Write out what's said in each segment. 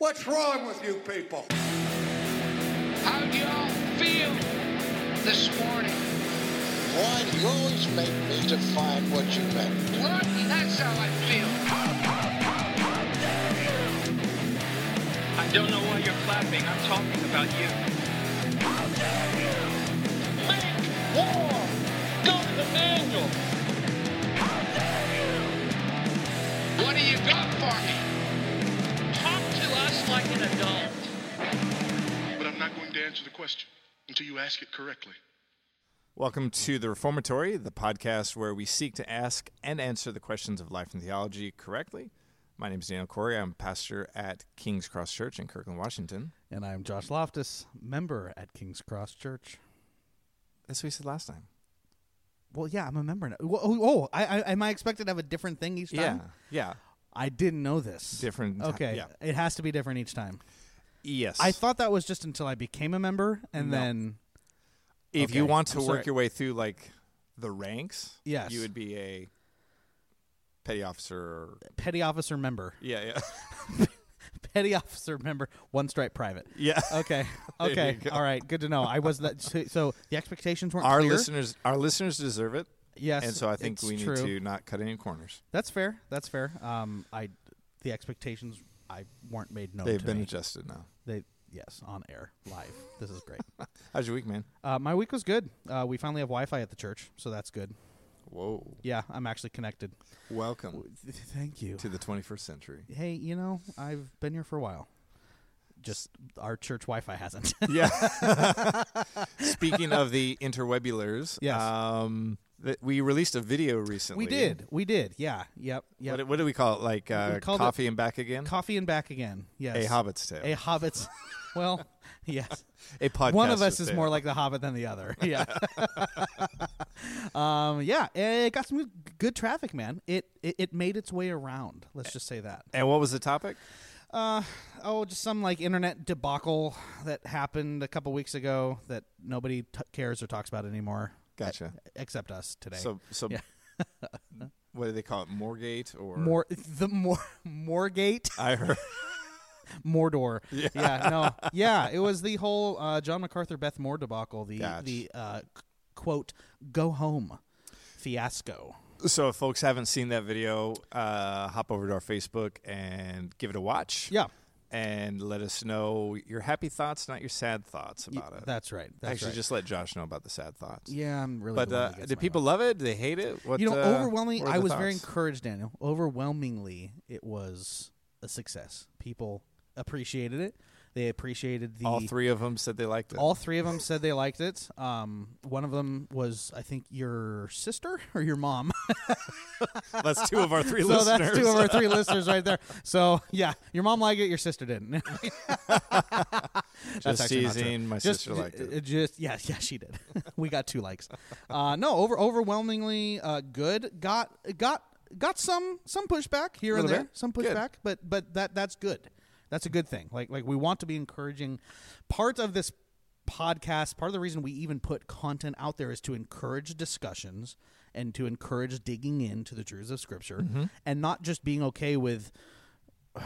What's wrong with you people? How do y'all feel this morning? Why do you always make me define what you meant? What? That's how I feel. I don't know why you're clapping. I'm talking about you. Make war! Go to the manual! What do you got for me? Talk to us like an adult. But I'm not going to answer the question until you ask it correctly. Welcome to the Reformatory, the podcast where we seek to ask and answer the questions of life and theology correctly. My name is Daniel Corey. I'm pastor at King's Cross Church in Kirkland, Washington. and i'm josh loftus member at king's cross church That's what we said last time. well yeah i'm a member now oh, oh I, I, am i expected to have a different thing each time Yeah. Yeah. I didn't know this. Different. Okay, Yeah. it has to be different each time. Yes. I thought that was just until I became a member, and No. then if you okay, want to I'm work your way through like the ranks, Yes. you would be a petty officer. Or, petty officer member, yeah, yeah, petty officer member, one stripe private. yeah. Okay, There okay, go. all right, good to know. I was that. So, so the expectations weren't Our clear. listeners, our listeners deserve it, yes, and so I think we need true. to not cut any corners. That's fair. That's fair. Um, I the expectations I weren't made known. They've been me. adjusted now. They yes on air live. This is great. How's your week, man? uh, my week was good. Uh, we finally have Wi-Fi at the church, so that's good. Whoa! Yeah, I'm actually connected. Welcome Thank you. to the 21st century. hey, you know, I've been here for a while. Just our church Wi-Fi hasn't. Yeah. Speaking of the interwebulars, Yes. um, th- we released a video recently. we did. We did. Yeah. Yep. Yep. What, do- what do we call it? Like uh, coffee and back again? Coffee and back again. Yes. A Hobbit's Tale. A Hobbit's. well, yes. A podcast. One of us is more like the Hobbit than the other. Yeah. um. Yeah. It got some good traffic, man. It, it it made its way around. Let's just say that. And what was the topic? Uh oh, just some like internet debacle that happened a couple weeks ago that nobody t- cares or talks about anymore. Gotcha. except us today. So, so Yeah. what do they call it? Moorgate or more the more Moorgate I heard. Mordor. Yeah. no. Yeah, it was the whole uh, John MacArthur Beth Moore debacle. The Gotcha. the uh, quote go home fiasco. so, if folks haven't seen that video, uh, hop over to our Facebook and give it a watch. Yeah, And let us know your happy thoughts, not your sad thoughts about it. that's right. That's Actually, right. just let Josh know about the sad thoughts. yeah, I'm really. But uh, did people love it? Did they hate it? What, you know, uh, overwhelmingly, I was very encouraged, Daniel. Overwhelmingly, it was a success. People appreciated it. They appreciated the All three of them said they liked it. All three of them said they liked it. Um, one of them was, I think, your sister or your mom. That's two of our three so listeners. that's two of our three listeners right there. So yeah, your mom liked it, your sister didn't. That's Just actually teasing. My just, sister liked it. Just yeah, yeah, she did. we got two likes. Uh, no, over overwhelmingly uh, good. Got got got some some pushback here and there, bit. some Good. pushback, but but that that's good. That's a good thing. Like like we want to be encouraging. Part of this podcast, part of the reason we even put content out there is to encourage discussions and to encourage digging into the truths of Scripture, Mm-hmm. and not just being okay with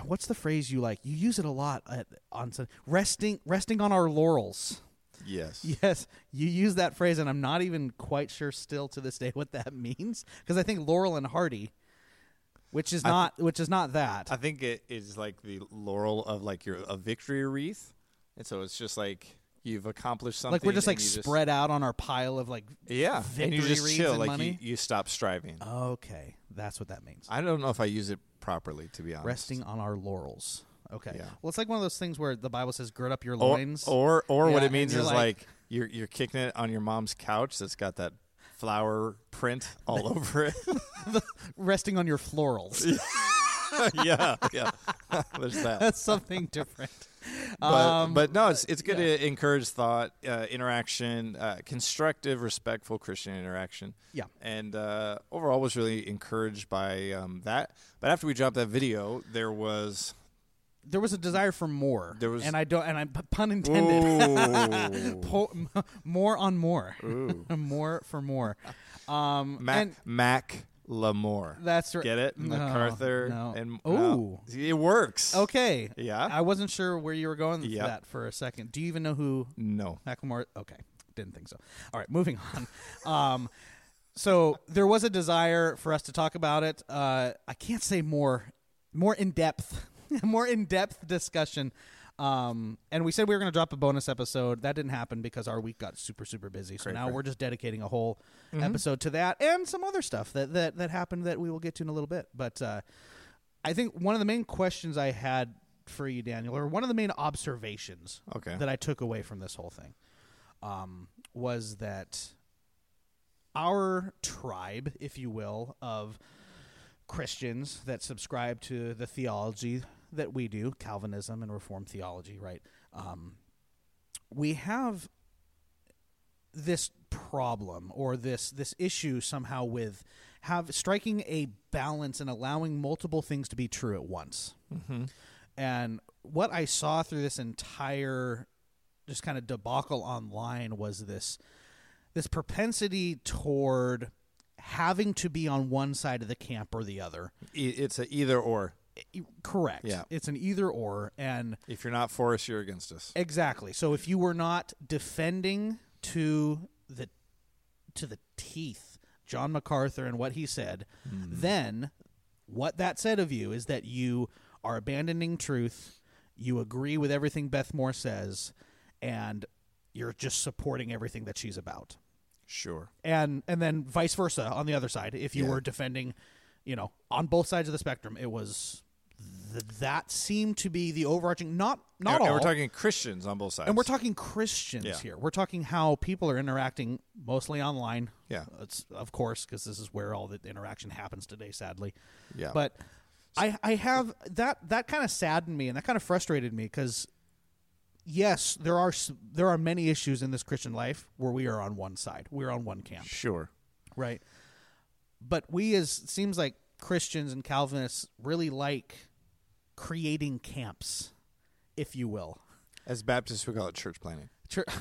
what's the phrase you like? You use it a lot at, on resting resting on our laurels. Yes. Yes, you use that phrase, and I'm not even quite sure still to this day what that means because I think Laurel and Hardy, which is I th- not which is not that. I think it is like the laurel of like your a victory wreath. And so it's just like you've accomplished something. like we're just like you just- spread out on our pile of like Yeah, and you just chill. Like you, you stop striving. okay that's what that means I don't know if I use it properly, to be honest. resting on our laurels okay Yeah. well it's like one of those things where the bible says gird up your loins or, or what Yeah, it means is like, like- you're you're kicking it on your mom's couch that's got that flower print all over it. resting on your florals yeah, yeah. There's that. that's something different But, Um, but no, it's it's good to encourage thought, uh, interaction, uh, constructive, respectful Christian interaction. Yeah. and uh, overall was really encouraged by um, that. But after we dropped that video, there was there was a desire for more There was- and i don't and i pun intended Po- m- more on more more for more um Mac and Mac Lamore. that's right Get it? No, MacArthur no. and Ooh. no. it works. okay Yeah. i wasn't sure where you were going with that for a second do you even know who No. Macklemore. Okay, didn't think so. All right, moving on. Um, so there was a desire for us to talk about it. Uh, I can't say more, more in depth, more in depth discussion. Um, and we said we were going to drop a bonus episode. That didn't happen because our week got super super busy. So Great, now we're just dedicating a whole episode to that and some other stuff that that that happened that we will get to in a little bit. But uh, I think one of the main questions I had for you, Daniel, or one of the main observations Okay. that I took away from this whole thing um, was that our tribe, if you will, of Christians that subscribe to the theology that we do, Calvinism and Reformed theology, right? Um, we have this problem or this this issue somehow with have striking a balance and allowing multiple things to be true at once. And what I saw through this entire just kind of debacle online was this this propensity toward having to be on one side of the camp or the other. It's a either or. Correct. Yeah. It's an either or and If you're not for us, you're against us. Exactly. So if you were not defending to the to the teeth John MacArthur and what he said, hmm. then what that said of you is that you are abandoning truth, you agree with everything Beth Moore says, and you're just supporting everything that she's about. Sure. And and then vice versa on the other side. If you Yeah. were defending, you know, on both sides of the spectrum, it was th- that seemed to be the overarching not not and, all and we're talking Christians on both sides. and we're talking Christians Yeah. here. We're talking how people are interacting mostly online. Yeah. It's, of course, because this is where all the interaction happens today, sadly. Yeah. But I, I have that that kind of saddened me and that kind of frustrated me because yes, there are there are many issues in this Christian life where we are on one side, we're on one camp, Sure. right? But we as seems like Christians and Calvinists really like creating camps, if you will. As Baptists, we call it church planting. Sure.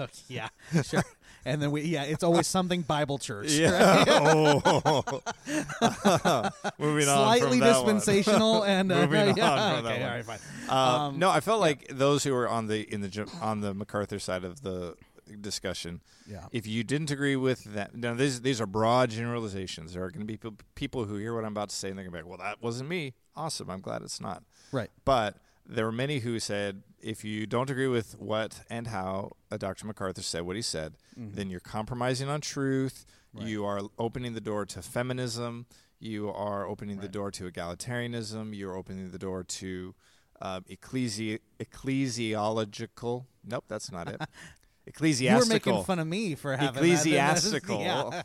Okay, yeah, sure. And then we, yeah, it's always something Bible church. right? oh. Moving on. Slightly dispensational and uh, Moving on yeah, from okay, all right, fine. Uh, no, I felt like those who were on the in the on the MacArthur side of the discussion. Yeah. If you didn't agree with that, now these these are broad generalizations. There are going to be people, people who hear what I'm about to say and they're going to be like, "Well, that wasn't me." Awesome. I'm glad it's not. Right. But there were many who said, if you don't agree with what and how Dr. MacArthur said what he said, Mm-hmm. then you're compromising on truth. You are opening the door to feminism. You are opening the door to egalitarianism. You're opening the door to uh, ecclesi- ecclesiological. Nope, that's not it. You Ecclesiastical. were making fun of me for having that. ecclesiastical Yeah.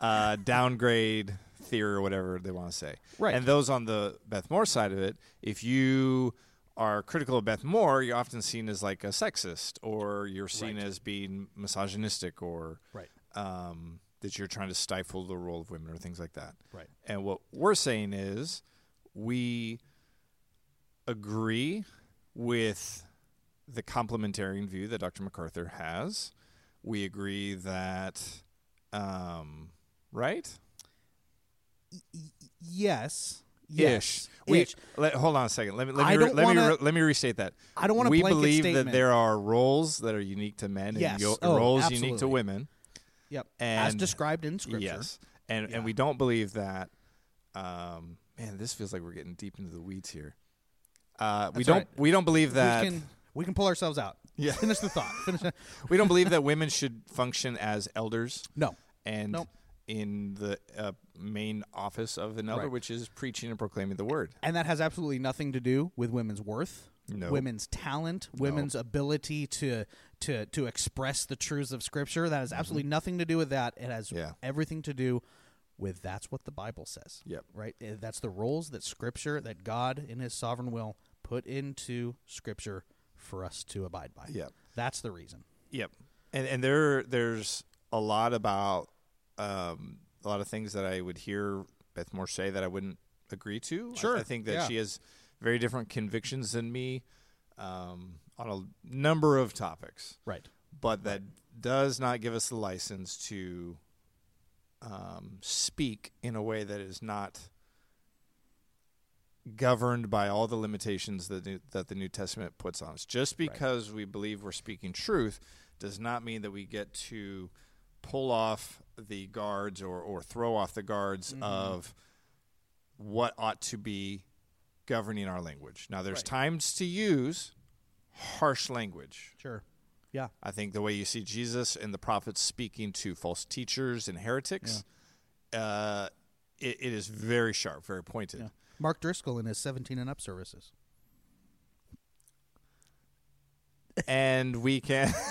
uh, downgrade theory or whatever they want to say. Right. And those on the Beth Moore side of it, if you are critical of Beth Moore, you're often seen as like a sexist, or you're seen Right. as being misogynistic, or Right. um, that you're trying to stifle the role of women, or things like that. Right. And what we're saying is, we agree with the complementarian view that Dr. MacArthur has. We agree that, um, right? Yes. Yes. We, Ish. Let, hold on a second. Let me let me re- let me wanna- re- let me restate that. I don't want a We believe that there are roles that are unique to men Yes. and yo- Oh, roles unique to women. Yep. As described in Scripture. Yes, and Yeah. and we don't believe that. Um, man, this feels like we're getting deep into the weeds here. Uh, we That's don't right. we don't believe that we can we can pull ourselves out. Yeah. Finish the thought. Finish. it. we don't believe that women should function as elders. No. and Nope. in the uh, main office of an elder, Right. which is preaching and proclaiming the word. And that has absolutely nothing to do with women's worth, No. women's talent, women's ability to to to express the truths of Scripture. That has absolutely nothing to do with that. It has Mm-hmm. Yeah. everything to do with that's what the Bible says. Yep. Right. Uh, That's the roles that Scripture, that God in His sovereign will put into Scripture for us to abide by. Yep. That's the reason. Yep. And and there there's a lot about um, a lot of things that I would hear Beth Moore say that I wouldn't agree to. I- Sure. I, think that Yeah. she has very different convictions than me um, on a number of topics. Right. but that does not give us the license to um, speak in a way that is not governed by all the limitations that the, that the New Testament puts on us. Just because we believe we're speaking truth does not mean that we get to pull off the guards or, or throw off the guards of what ought to be governing our language. Now, there's Right. times to use harsh language. Sure. Yeah. I think the way you see Jesus and the prophets speaking to false teachers and heretics, uh, it, it is very sharp, very pointed. Yeah. Mark Driscoll in his 17 and up services. And we can,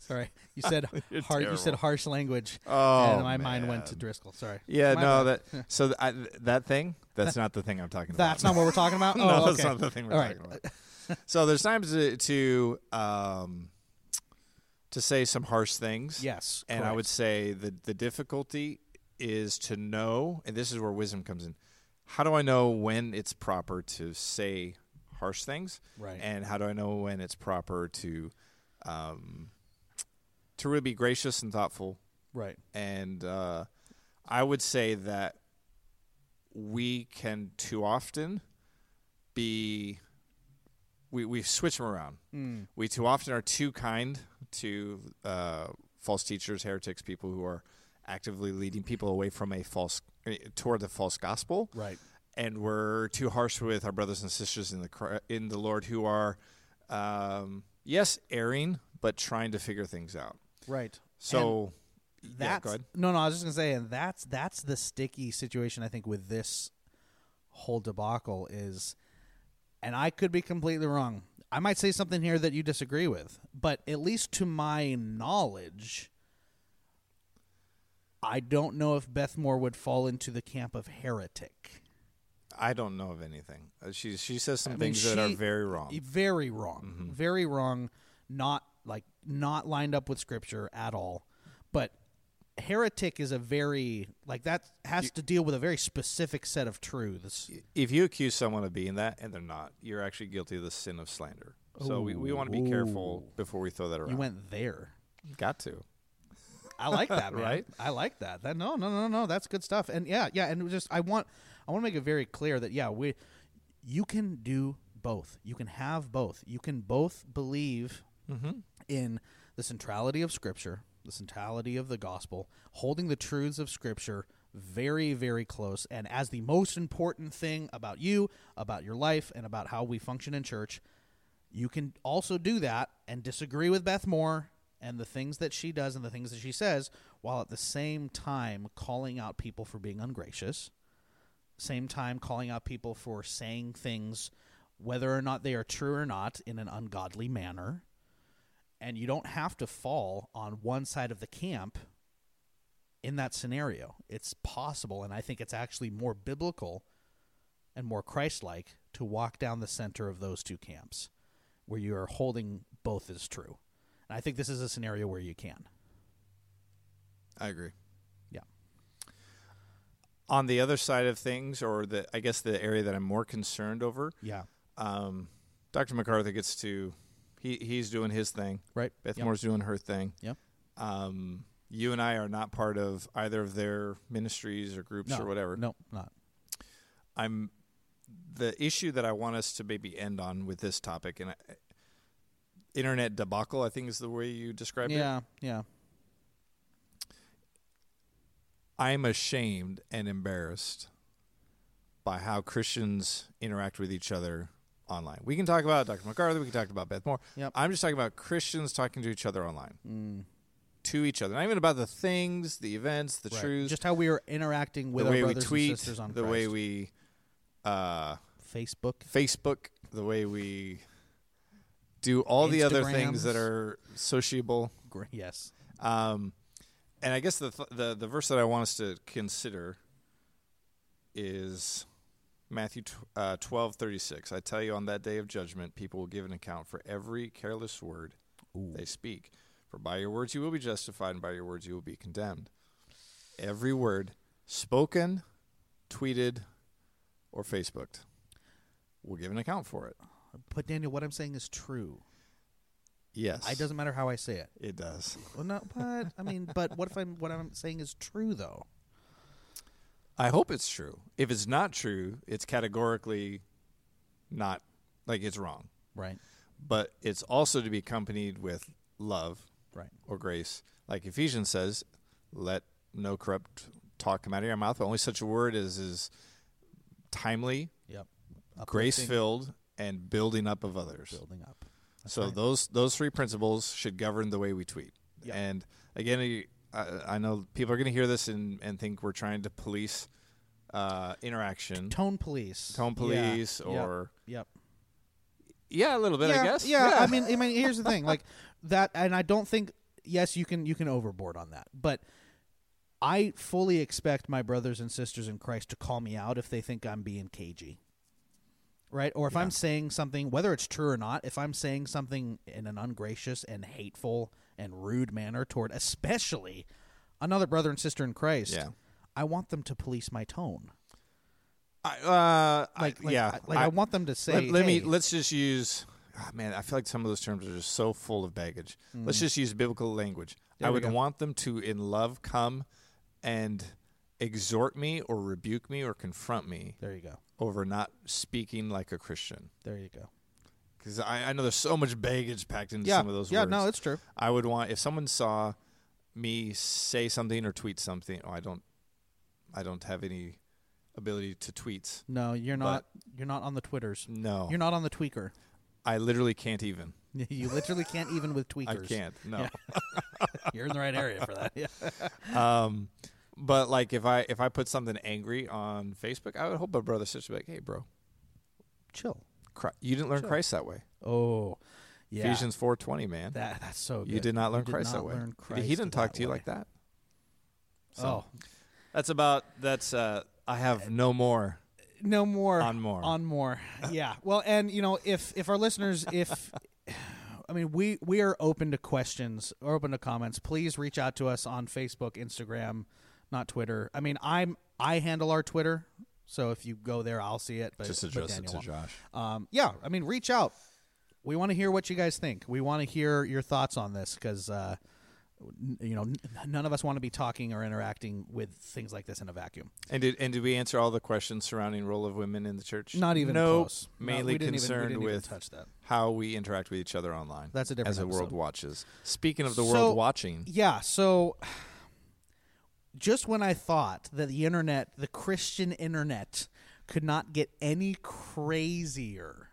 Sorry, you said har- you said harsh language, Oh, and my mind went to. Driscoll. Sorry. yeah, My no, bad. that so th- I, that thing that's not the thing I'm talking about. That's not what we're talking about. no, oh, that's not the thing we're All right. talking about. so there's times to, to um to say some harsh things. Yes, and I would say the the difficulty is to know, and this is where wisdom comes in. How do I know when it's proper to say harsh things? Right. And how do I know when it's proper to um, to really be gracious and thoughtful? Right. And uh, I would say that we can too often be we we switch them around. Mm. We too often are too kind to uh, false teachers, heretics, people who are actively leading people away from a false eh, toward the false gospel. Right. And we're too harsh with our brothers and sisters in the in the Lord who are, um, yes, erring, but trying to figure things out. Right. So, yeah, That's go ahead. no, no. I was just gonna say, and that's that's the sticky situation. I think with this whole debacle is, and I could be completely wrong. I might say something here that you disagree with, but at least to my knowledge, I don't know if Beth Moore would fall into the camp of heretic. I don't know of anything. Uh, she she says some I mean, things that are very wrong. Very wrong. Very wrong. Not like not lined up with scripture at all. But heretic is a very like that has to deal with a very specific set of truths. if you accuse someone of being that and they're not, you're actually guilty of the sin of slander. So we, we want to be careful before we throw that around. You went there. Got to. I like that. Right? I like that. That no, no, no, no. That's good stuff. And yeah, yeah. And just I want, I want to make it very clear that yeah, we, you can do both. You can have both. You can both believe mm-hmm. in the centrality of Scripture, the centrality of the gospel, holding the truths of Scripture very, very close, and as the most important thing about you, about your life, and about how we function in church. You can also do that and disagree with Beth Moore and the things that she does and the things that she says, while at the same time calling out people for being ungracious, same time calling out people for saying things, whether or not they are true or not, in an ungodly manner. And you don't have to fall on one side of the camp in that scenario. It's possible, and I think it's actually more biblical and more Christ like to walk down the center of those two camps where you are holding both as true. And I think this is a scenario where you can. I agree. Yeah. On the other side of things, or the I guess the area that I'm more concerned over, Yeah. um, Dr. MacArthur gets to he he's doing his thing. Right. Beth Yep. Moore's doing her thing. Yep. Um, you and I are not part of either of their ministries or groups No, or whatever. No, not. I'm the issue that I want us to maybe end on with this topic and I, internet debacle. I think is the way you described it. Yeah, yeah. I'm ashamed and embarrassed by how Christians interact with each other online. We can talk about Dr. MacArthur. We can talk about Beth Moore. Yep. I'm just talking about Christians talking to each other online, to each other. Not even about the things, the events, the Right. truths, Just how we are interacting with the our way we brothers tweet, and sisters on the way we uh, Facebook. Facebook, the way we do all the other things that are sociable. Yes. Um, and I guess the, th- the the verse that I want us to consider is Matthew tw- uh, twelve thirty six. I tell you, on that day of judgment, people will give an account for every careless word they speak. For by your words you will be justified, and by your words you will be condemned. Every word spoken, tweeted, or Facebooked will give an account for it. But Daniel, what I'm saying is true. Yes, It doesn't matter how I say it. It does. Well, no, but I mean, but what if I'm what I'm saying is true though? I hope it's true. If it's not true, it's categorically not like it's wrong. Right. But it's also to be accompanied with love Right. or grace. Like Ephesians says, let no corrupt talk come out of your mouth, but only such a word as is timely, Yep. grace filled, and building up of others. building up. That's so right. those those three principles should govern the way we tweet. Yep. And again, I, I know people are going to hear this and, and think we're trying to police uh, interaction. tone police. Tone police Yep. or Yep. yeah, a little bit, yeah, I guess. Yeah, I mean, I mean, here's the thing, like that, and I don't think. Yes, you can you can overboard on that, but I fully expect my brothers and sisters in Christ to call me out if they think I'm being cagey. Right? Or if I'm saying something, whether it's true or not, if I'm saying something in an ungracious and hateful and rude manner toward especially another brother and sister in Christ, Yeah. I want them to police my tone. I, uh, Like, like yeah, I, like I, want them to say, Let, let me let's just use. ah, man, I feel like some of those terms are just so full of baggage. Let's just use biblical language. Mm. There I would go. want them to, in love, come and exhort me or rebuke me or confront me There you go. over not speaking like a Christian. There you go. Because I, I know there's so much baggage packed into Yeah, some of those yeah, words. Yeah, no, it's true. I would want if someone saw me say something or tweet something. Oh, I don't, I don't have any ability to tweets. No, you're not. you're not on the Twitters. No, You're not on the tweaker. I literally can't even. You literally can't even with tweakers. I can't. No. You're in the right area for that. Yeah. Um, but like if I if I put something angry on Facebook, I would hope a brother sister would be like, "Hey, bro, Chill. Chri- you didn't learn Sure. Christ that way." Oh, yeah. Ephesians four twenty, man. That that's so good. you did not learn did Christ not that way. Christ he didn't talk to you way. like that. So Oh, that's about that's. uh I have no more. no more On more. on more. Yeah. Well, and you know, if if our listeners, if I mean, we we are open to questions or open to comments. Please reach out to us on Facebook, Instagram, not Twitter. I mean, I'm I handle our Twitter, so if you go there, I'll see it. But Just but address it to won't. Josh. Um, yeah, I mean, reach out. We want to hear what you guys think. We want to hear your thoughts on this because, uh, n- you know, n- none of us want to be talking or interacting with things like this in a vacuum. And did and did we answer all the questions surrounding role of women in the church? Not even Nope. close. Mainly we didn't even- we concerned even with touch that. how we interact with each other online. That's a different as the world watches. Speaking of the So- world watching, Yeah. So, just when I thought that the internet, the Christian internet, could not get any crazier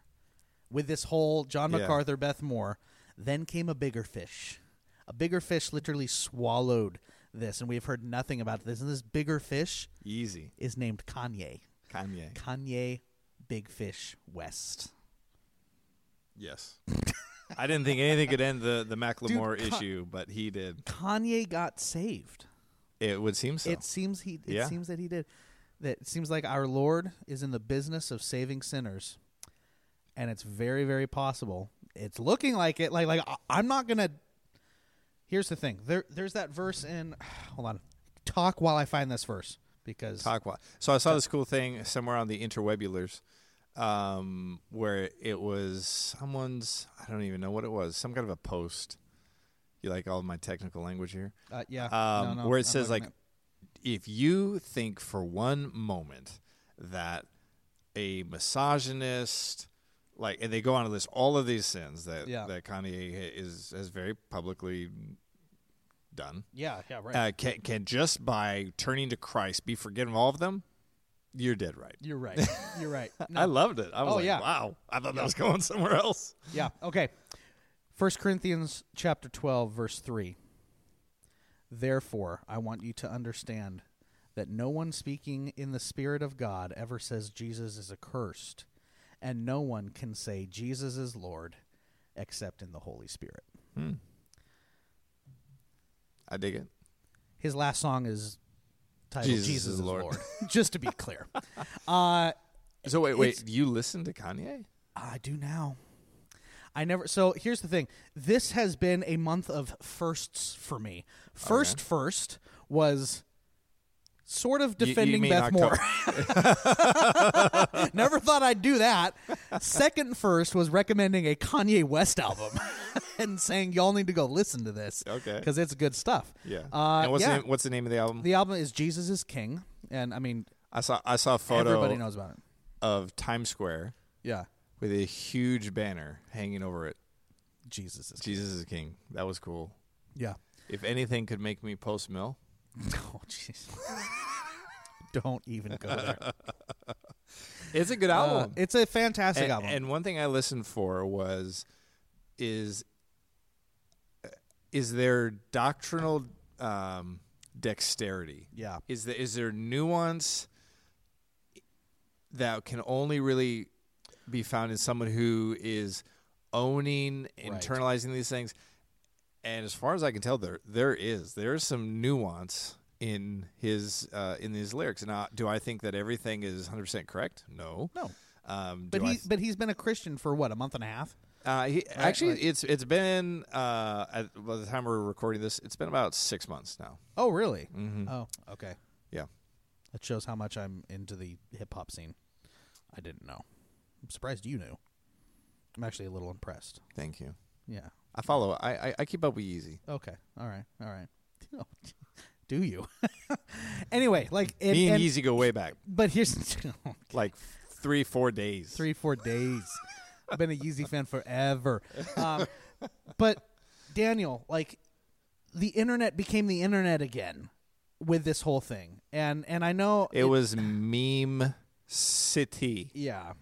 with this whole John Yeah. MacArthur, Beth Moore, then came a bigger fish. A bigger fish literally swallowed this, and we've heard nothing about this. And this bigger fish easy. is named Kanye. Kanye. Kanye Big Fish West. Yes. I didn't think anything could end the the Macklemore Dude, Ka- issue, but he did. Kanye got saved. It would seem so. It seems he. It Yeah. seems that he did. That it seems like our Lord is in the business of saving sinners, and it's very, very possible. It's looking like it. Like, like I'm not gonna. Here's the thing. There, there's that verse in. Hold on. Talk while I find this verse because Talk what? So I saw this cool thing somewhere on the interwebulars, um, where it was someone's. I don't even know what it was. Some kind of a post. You like all of my technical language here? uh, yeah, um, no, no, where it I'm says like, if you think for one moment that a misogynist, like, and they go on to list all of these sins that Yeah. that Kanye is has very publicly done, yeah, yeah, right. uh, can can just by turning to Christ be forgiven all of them. You're dead right. You're right. You're right. No. I loved it. I was Oh, like, yeah. wow. I thought that was going somewhere else. Yeah. Okay. First Corinthians chapter 12 verse 3. Therefore, I want you to understand that no one speaking in the spirit of God ever says Jesus is accursed, and no one can say Jesus is Lord except in the Holy Spirit. I dig it. His last song is titled Jesus Jesus, is is Lord. Lord. Just to be clear. Uh So wait, wait. You listen to Kanye? I do now. I never. So here's the thing. This has been a month of firsts for me. First, first was sort of You- you defending Beth Moore. never thought I'd do that. Second, first was recommending a Kanye West album and saying y'all need to go listen to this. Okay. because it's good stuff. Yeah. Uh, and what's yeah. the name, what's the name of the album? The album is Jesus is King, and I mean I saw I saw a photo everybody knows about it. of Times Square Yeah, with a huge banner hanging over it. Jesus is King. Jesus is King. That was cool. Yeah. If anything could make me post mill, Oh jeez. Don't even go there. it's a good Uh, album. it's a fantastic and, album. and one thing I listened for was is is there doctrinal um, dexterity? yeah. Is there is there nuance that can only really be found in someone who is owning, Right. internalizing these things? And as far as I can tell, there there is there is some nuance in his uh, in his lyrics. Now, do I think that everything is 100 percent correct? No. No. Um, But he but he's been a Christian for what, a month and a half? uh, he, actually, right. it's it's been uh, at, by the time we're recording this, it's been about six months now. Oh really? Mhm. Oh, okay. Yeah, That shows how much I'm into the hip hop scene. I didn't know. I'm surprised you knew. I'm actually a little impressed. thank you. Yeah. I follow. I I, I keep up with Yeezy. Okay. All right. All right. Do you? anyway, like and, Me and, and- Yeezy go way back, But here's like three four days. three, four days. I've been a Yeezy fan forever. Um, but Daniel, like the internet became the internet again with this whole thing, and and I know It was meme city. yeah.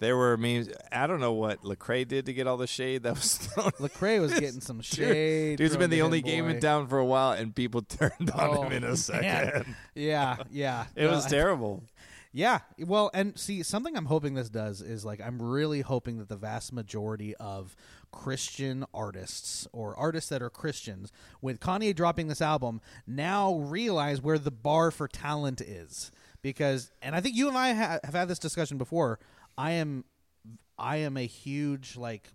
There were memes. I don't know what Lecrae did to get all the shade that was thrown. Lecrae was getting some shade. Dude, has been the only game boy. in town for a while, and people turned on Oh, him in a second. man. Yeah, yeah. It was I- terrible. Yeah. Well, and see, something I'm hoping this does is like I'm really hoping that the vast majority of Christian artists or artists that are Christians, with Kanye dropping this album, now realize where the bar for talent is. Because, and I think you and I ha- have had this discussion before. I am, I am a huge like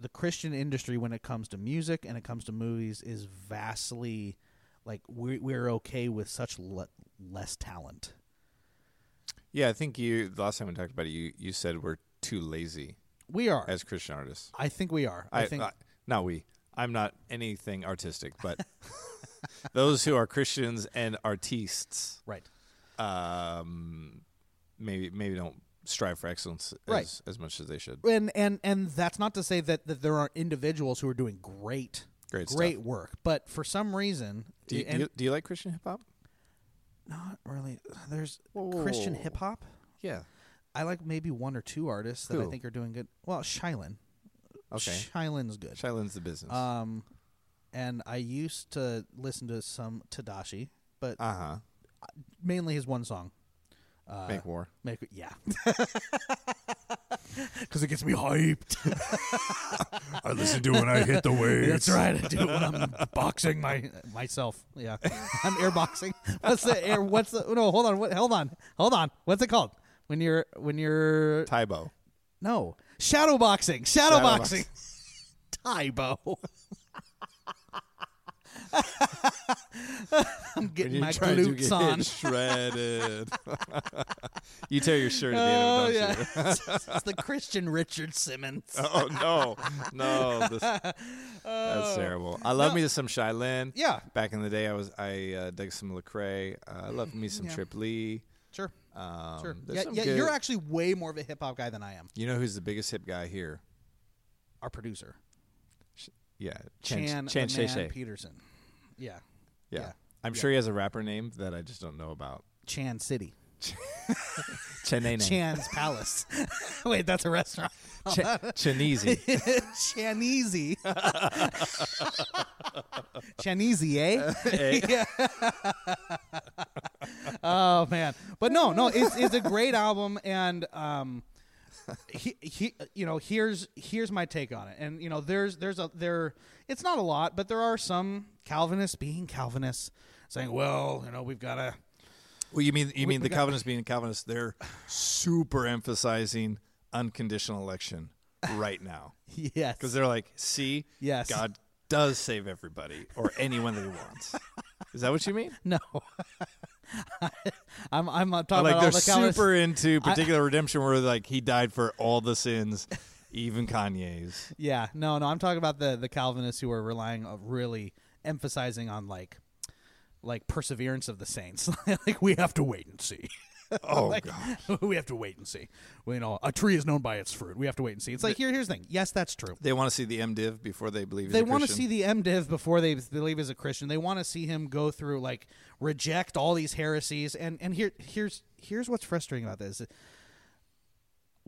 the Christian industry when it comes to music and it comes to movies is vastly like we're we're okay with such le- less talent. Yeah, I think you. The last time we talked about it, you you said we're too lazy We are. as Christian artists. I think we are. I, I, think I- not we. I'm not anything artistic, but those who are Christians and artistes, right. um, maybe maybe don't strive for excellence as, Right. as much as they should. And and and that's not to say that, that there aren't individuals who are doing great Great stuff. great work, but for some reason Do you, and do you, do you like Christian hip hop? not really there's Whoa. Christian hip hop. Yeah. I like maybe one or two artists that I think are doing good. Well, Shai Linne. Okay. Shai Linne's good. Shai Linne's the business. Um and I used to listen to some Tedashii, but uh huh. mainly his one song. Uh, Make war. Make yeah. Because it gets me hyped. I listen to when I hit the waves. That's right. I do it when I'm boxing my myself. Yeah, I'm airboxing. What's the air? What's the? No, hold on. What, hold on. Hold on. What's it called? When you're when you're Tae Bo. no shadow boxing. Shadow, Shadow boxing. Tae Bo. I'm getting my glutes on. shredded. you tear your shirt at the Oh end yeah, of it, don't you? it's the Christian Richard Simmons. Oh no, no, this, that's terrible. I love me some Shai Linne. Oh. Yeah. back in the day, I was I uh, dug some Lecrae. Uh, I love me some Yeah. Trip Lee. Sure, Um, sure. there's Yeah, some yeah. good- You're actually way more of a hip hop guy than I am. You know who's the biggest hip guy here? Our producer, Yeah, Chan, Chan the Shay Shay. Peterson. Yeah, Yeah. yeah. I'm Yeah. sure he has a rapper name that I just don't know about. Chan City. Chenene. Chan's Palace. Wait, that's a restaurant. Ch- Chinese. Chaneasy. Chaneasy, eh? oh man, but no, no, it's it's a great album, and um, he, he, uh, you know, here's here's my take on it, and you know, there's there's a there, it's not a lot, but there are some Calvinists being Calvinists saying, well, you know, we've got to. Well, you mean you mean we the got- Calvinists being Calvinists? They're super emphasizing unconditional election right now Yes, because they're like, see, Yes. God does save everybody or anyone that He wants. Is that what you mean? no. I'm I'm not talking like about they're all the Calvinists. super into particular redemption, where like He died for all the sins, even Kanye's. Yeah, no, no. I'm talking about the the Calvinists who are relying on really emphasizing on like like perseverance of the saints. like we have to wait and see. Oh Like, God. we have to wait and see. Well, you know, a tree is known by its fruit. We have to wait and see. It's like here, here's the thing. Yes, that's true. They want to see the MDiv before they believe. They want to see the MDiv before they believe as a Christian. They want to see him go through like reject all these heresies. And and here here's here's what's frustrating about this.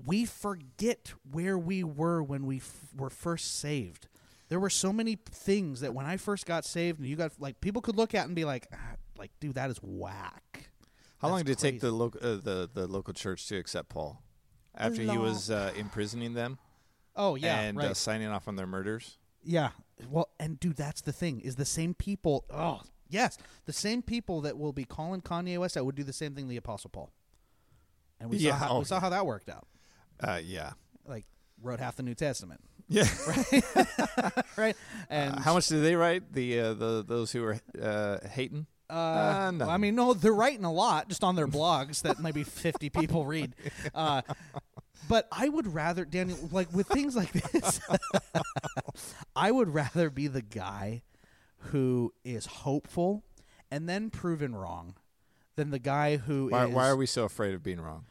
We forget where we were when we f- were first saved. There were so many things that when I first got saved, and you got like people could look at and be like, ah, like, dude, that is whack. How long That's did it take the local uh, the the local church to accept Paul after he was uh, imprisoning them Oh yeah, and right. uh, signing off on their murders? Yeah. Well, and dude, that's the thing is the same people. Oh, yes, the same people that will be calling Kanye West out would do the same thing the Apostle Paul. And we Yeah, saw how, oh, we saw how that worked out. Uh, yeah, Like wrote half the New Testament, yeah. right? Right. And How much did they write? The uh, the those who were uh, hating. Uh, no. well, I mean, no, they're writing a lot just on their blogs that maybe 50 people read. Uh, but I would rather, Daniel, like with things like this, I would rather be the guy who is hopeful and then proven wrong than the guy who Why, is- why are we so afraid of being wrong?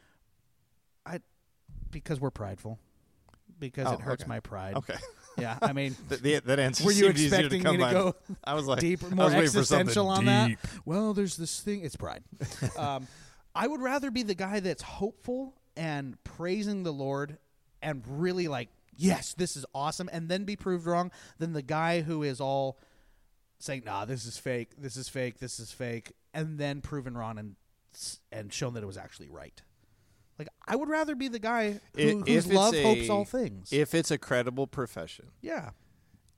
I, because we're prideful. Because Oh, it hurts okay. my pride. Okay, Yeah, I mean, that, the, that answer. Were you expecting to me to by. go I was like deeper, I more was waiting for existential on deep. that. Well, there's this thing. It's pride. um, I would rather be the guy that's hopeful and praising the Lord and really like, yes, this is awesome, and then be proved wrong than the guy who is all saying, nah, this is fake, this is fake, this is fake, and then proven wrong and and shown that it was actually right. Like I would rather be the guy who, if whose love a- hopes all things. If it's a credible profession, yeah.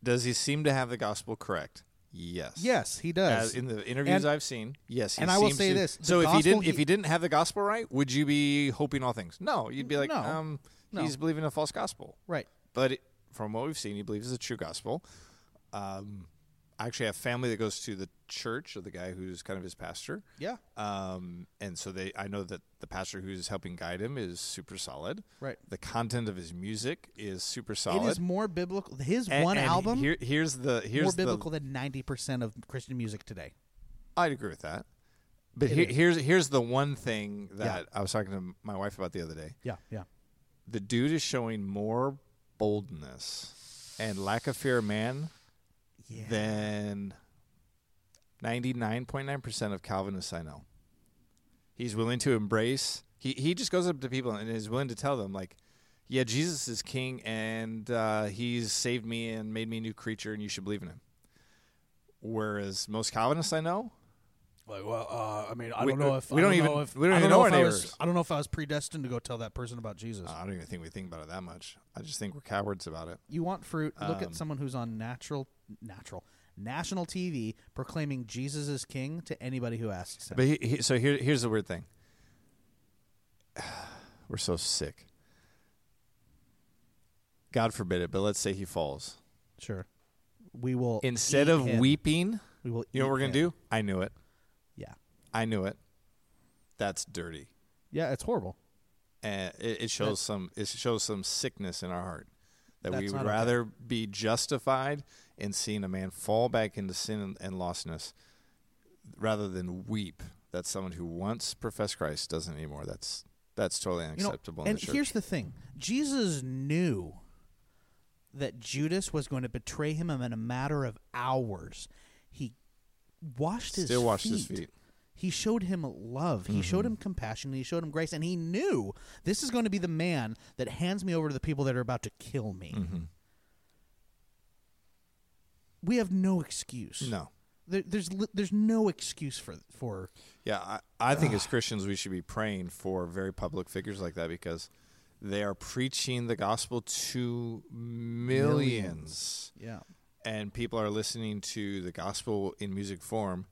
does he seem to have the gospel correct? Yes. Yes, he does. As in the interviews And- I've seen, yes. He and I will say to- this, So if he didn't, he- if he didn't have the gospel right, would you be hoping all things? No, you'd be like, No. um, No. he's believing a false gospel. right. But it, from what we've seen, he believes it's a true gospel. Um, I actually have family that goes to the church of the guy who's kind of his pastor. Yeah. Um, and so they, I know that the pastor who's helping guide him is super solid. Right. The content of his music is super solid. It is more biblical. His And- one and album Here, here's the here's more the biblical than ninety percent of Christian music today. I'd agree with that. But is. here's here's the one thing that Yeah. I was talking to my wife about the other day. Yeah, yeah. The dude is showing more boldness and lack of fear of man Yeah. nine percent of Calvinists I know. He's willing to embrace. He he just goes up to people and is willing to tell them like, yeah, Jesus is king and uh, he's saved me and made me a new creature and you should believe in him. Whereas most Calvinists I know, Like, well, uh, I mean, I We- don't know if we I don't know even- if, we don't I even know know our I was, neighbors. I don't know if I was predestined to go tell that person about Jesus. I don't even think we think about it that much. I just think we're cowards about it. you want fruit? Look um, at someone who's on natural, natural, national TV proclaiming Jesus is king to anybody who asks him. But he, he, so here, here's the weird thing. We're so sick. God forbid it, but let's say he falls. sure, we will Instead of him. weeping, we will. you know what we're gonna him. do? I knew it. I knew it. That's dirty, yeah, it's horrible. and it, it shows some. It shows some sickness in our heart that we would not okay. rather be justified in seeing a man fall back into sin and, and lostness, rather than weep that someone who once professed Christ doesn't anymore. That's that's totally You know, unacceptable. and the here's the thing: Jesus knew that Judas was going to betray him in a matter of hours. He washed his Still washed feet. his feet. He showed him love. He showed mm-hmm. him compassion. He showed him grace, and he knew this is going to be the man that hands me over to the people that are about to kill me. Mm-hmm. We have no excuse. No. There, there's there's no excuse for for Yeah, I, I think as Christians we should be praying for very public figures like that because they are preaching the gospel to millions. yeah. and people are listening to the gospel in music form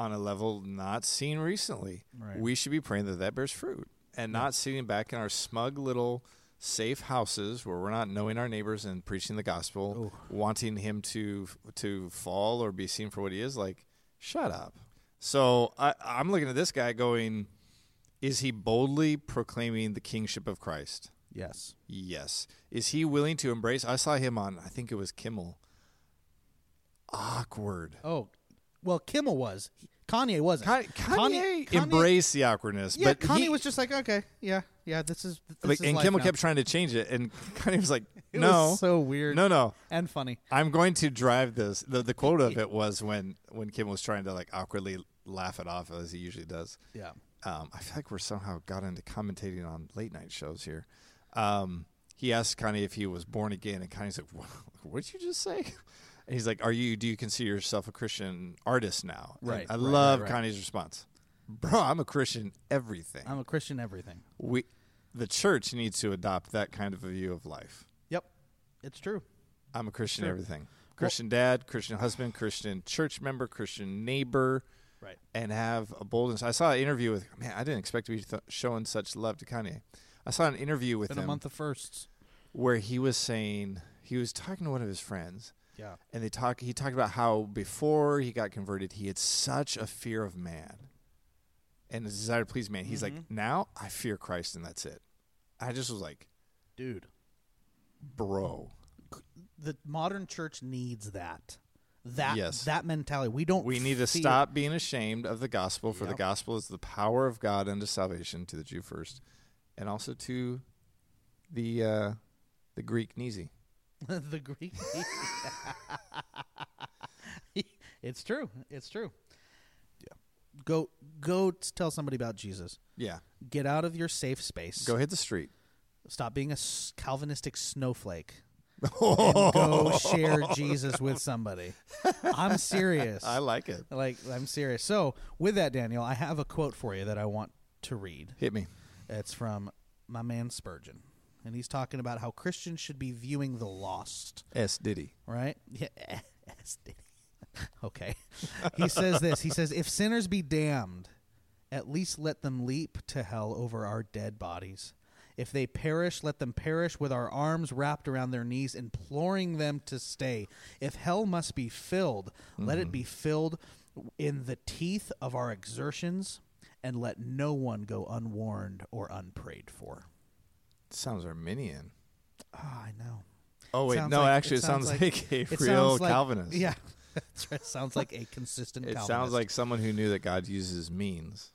on a level not seen recently. Right. We should be praying that that bears fruit and not sitting back in our smug little safe houses where we're not knowing our neighbors and preaching the gospel, wanting him to to fall or be seen for what he is. Like, shut up. So I, I'm looking at this guy going, is he boldly proclaiming the kingship of Christ? Yes. Yes. Is he willing to embrace? I saw him on, I think it was Kimmel. Awkward. Oh, well, Kimmel was. Kanye wasn't. Kanye, Kanye, embraced the awkwardness, Yeah, but Kanye he, was just like, okay, yeah, yeah, this is. This like, is and Kimmel now. kept trying to change it, and Kanye was like, It "No, was so weird. no, no, and funny. I'm going to drive this." The the quote of it was when when Kim was trying to like awkwardly laugh it off as he usually does. Yeah. um, I feel like we're somehow got into commentating on late night shows here. Um, he asked Kanye if he was born again, and Kanye's like, what, "What did you just say?" And he's like, "Are you? Do you consider yourself a Christian artist now?" And Right, I right, love right, right. Kanye's response, "Bro, I'm a Christian everything. I'm a Christian. Everything. we, the church needs to adopt that kind of a view of life. Yep, it's true. I'm a Christian Sure. everything. Christian dad, Christian husband, Christian church member, Christian neighbor." Right. and have a boldness. I saw an interview with man. I didn't expect to be th- showing such love to Kanye. I saw an interview with Been a month of firsts. where he was saying he was talking to one of his friends, Yeah. and they talk. He talked about how before he got converted, he had such a fear of man and a desire to please man. He's like, now I fear Christ, and that's it. I just was like, Dude, bro, the modern church needs that. That Yes. that mentality. We don't. we need to stop being ashamed of the gospel. For the gospel is the power of God unto salvation to the Jew first, and also to the uh, the Greek Nisi. the Greek. it's true. It's true. Yeah. Go go tell somebody about Jesus. Yeah, Get out of your safe space. go hit the street. Stop being a Calvinistic snowflake. and go share Jesus with somebody. I'm serious. I like it. like I'm serious. So, with that Daniel, I have a quote for you that I want to read. Hit me. It's from my man Spurgeon. And he's talking about how Christians should be viewing the lost, S Diddy. right? Yeah. yes, did he? okay. He says this. He says, If sinners be damned, at least let them leap to hell over our dead bodies. If they perish, let them perish with our arms wrapped around their knees, imploring them to stay. If hell must be filled, let it mm-hmm. be filled in the teeth of our exertions, and let no one go unwarned or unprayed for. Sounds Arminian. Ah, I know. Oh wait, Sounds no. like- actually, it sounds, like, a it real like- Calvinist. Yeah, that's right. Sounds like a consistent. It Calvinist. sounds like someone who knew that God uses means,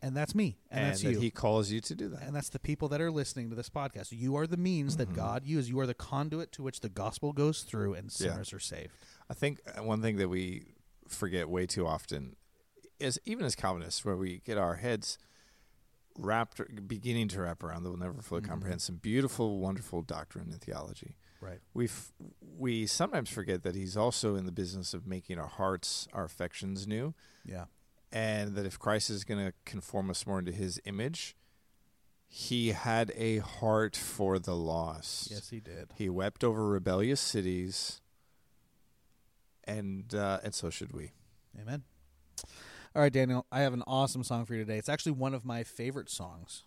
and that's me, and, and, that's that you, He calls you to do that. and that's the people that are listening to this podcast. You are the means Mm-hmm. that God uses. You are the conduit to which the gospel goes through, and sinners are saved. I think uh, one thing that we forget way too often is even as Calvinists, where we get our heads wrapped, beginning to wrap around that will never fully comprehend some beautiful, wonderful doctrine and theology. Right. We we sometimes forget that He's also in the business of making our hearts, our affections new, Yeah. and that if Christ is going to conform us more into His image, He had a heart for the lost. Yes, he did. He wept over rebellious cities, and uh, and so should we. Amen. All right, Daniel. I have an awesome song for you today. It's actually one of my favorite songs.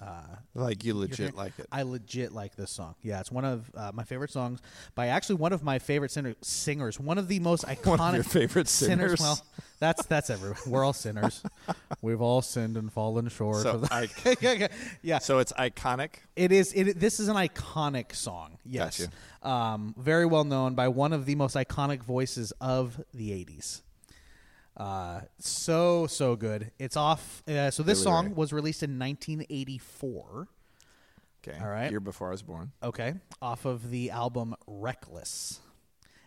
Uh, Like you legit like it. I legit like this song. Yeah, it's one of uh, my favorite songs by actually one of my favorite singer- singers. One of the most iconic One of your favorite sinners? Well, that's that's everyone. We're all sinners. We've all sinned and fallen short. So the- I- yeah, So it's iconic. it is. It, this is an iconic song. Yes, um, very well known by one of the most iconic voices of the '80s. Uh, so so good. It's off. Uh, so this Billy song Ray. was released in 1984. Okay. All right. Year before I was born. Okay, off of the album Reckless,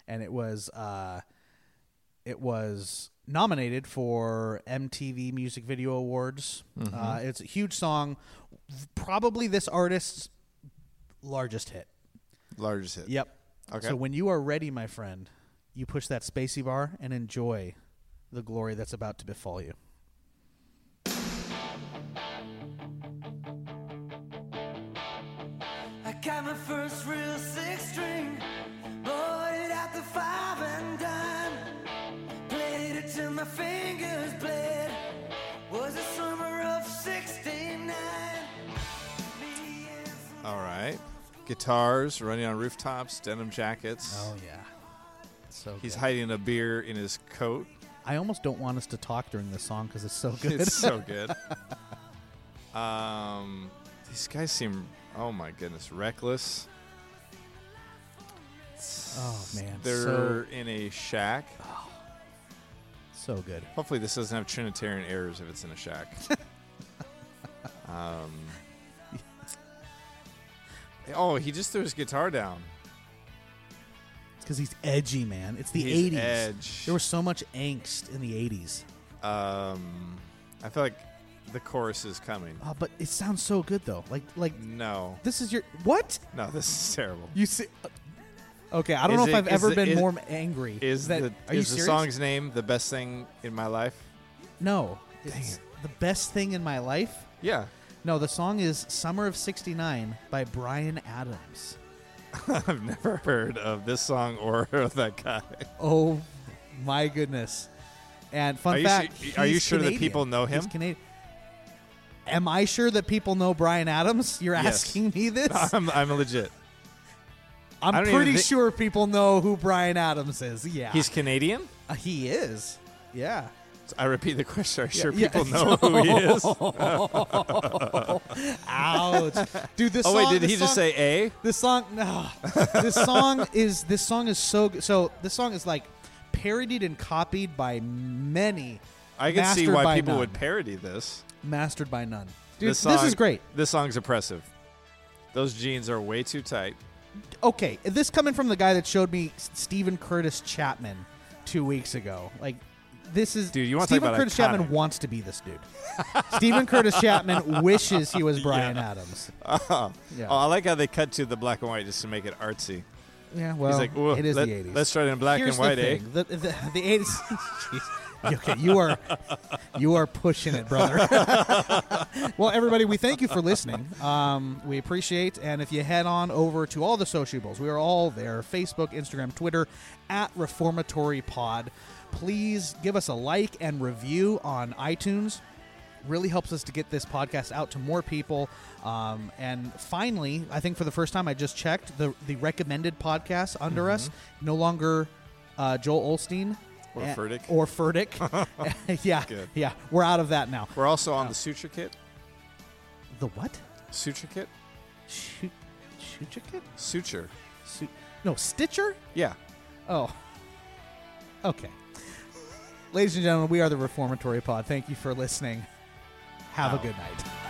and it was uh, It was nominated for MTV Music Video Awards. Mm-hmm. Uh, it's a huge song, probably this artist's largest hit. Largest hit. Yep. Okay. So when you are ready, my friend, you push that spacey bar and enjoy the glory that's about to befall you. I got my first real six string, bought it at the five and dime. Played it till my fingers bled. Was the summer of '69. All right. Guitars, running on rooftops, denim jackets. Oh yeah. So He's good. hiding a beer in his coat. I almost don't want us to talk during this song because it's so good. It's so good. um, these guys seem, oh my goodness, reckless. oh man, They're so in a shack. Oh, so good. Hopefully, this doesn't have Trinitarian errors if it's in a shack. um, oh, he just threw his guitar down. Because he's edgy, man. It's the He's 80s. edge. There was so much angst in the 80s. Um, I feel like the chorus is coming. Oh, but it sounds so good though. Like like No, this is your what? no, this is terrible. You see Okay, I don't Is know if it- I've is ever it- been is- more angry. Is that, the Are you is the serious? song's name the best thing in my life? No. It's the best thing in my life. Yeah, No, the song is Summer of 69 by Bryan Adams. I've never heard of this song or of that guy. Oh my goodness. And fun Are you fact, su- are you he's sure that people know He's him? Canadian. Am I sure that people know Bryan Adams? You're Yes. asking me this? I'm, I'm legit. I'm I don't even pretty thi- sure people know who Bryan Adams is. Yeah. He's Canadian. Uh, he is. Yeah. I repeat the question. Are you sure Yeah. people know who he is? Ouch. Dude, this Oh song wait, did this he just say A? This song no. this song is this song is so good. So this song is like parodied and copied by many. I can see why people none. would parody this. mastered by none. Dude, this, this song- is great. This song's oppressive. Those jeans are way too tight. Okay, this coming from the guy that showed me Steven Curtis Chapman two weeks ago. Like, this is Dude, you talk Steven about Curtis. Chapman wants to be this dude. Steven Curtis Chapman wishes he was Bryan Adams. Oh, Yeah. I like how they cut to the black and white just to make it artsy. Yeah, well, like, it is let, the '80s. Let's try it in black Here's and white, the eh? The, the, the 80s. Okay, you are you are pushing it, brother. well, everybody, we thank you for listening. Um, we appreciate, and if you head on over to all the sociables, we are all there: Facebook, Instagram, Twitter, at Reformatory Pod. Please give us a like and review on iTunes really helps us to get this podcast out to more people. Um, and finally, I think for the first time, I just checked the the recommended podcasts under us no longer uh, Joel Osteen Or eh, Furtick. or Furtick. yeah, Good. yeah, we're out of that now. We're also on the Suture Kit. The what? Suture Kit? Shoot, Suture Kit? Suture. Su- no, Stitcher. Yeah. Oh, okay. Ladies and gentlemen, we are the Reformatory Pod. Thank you for listening. Have a good night.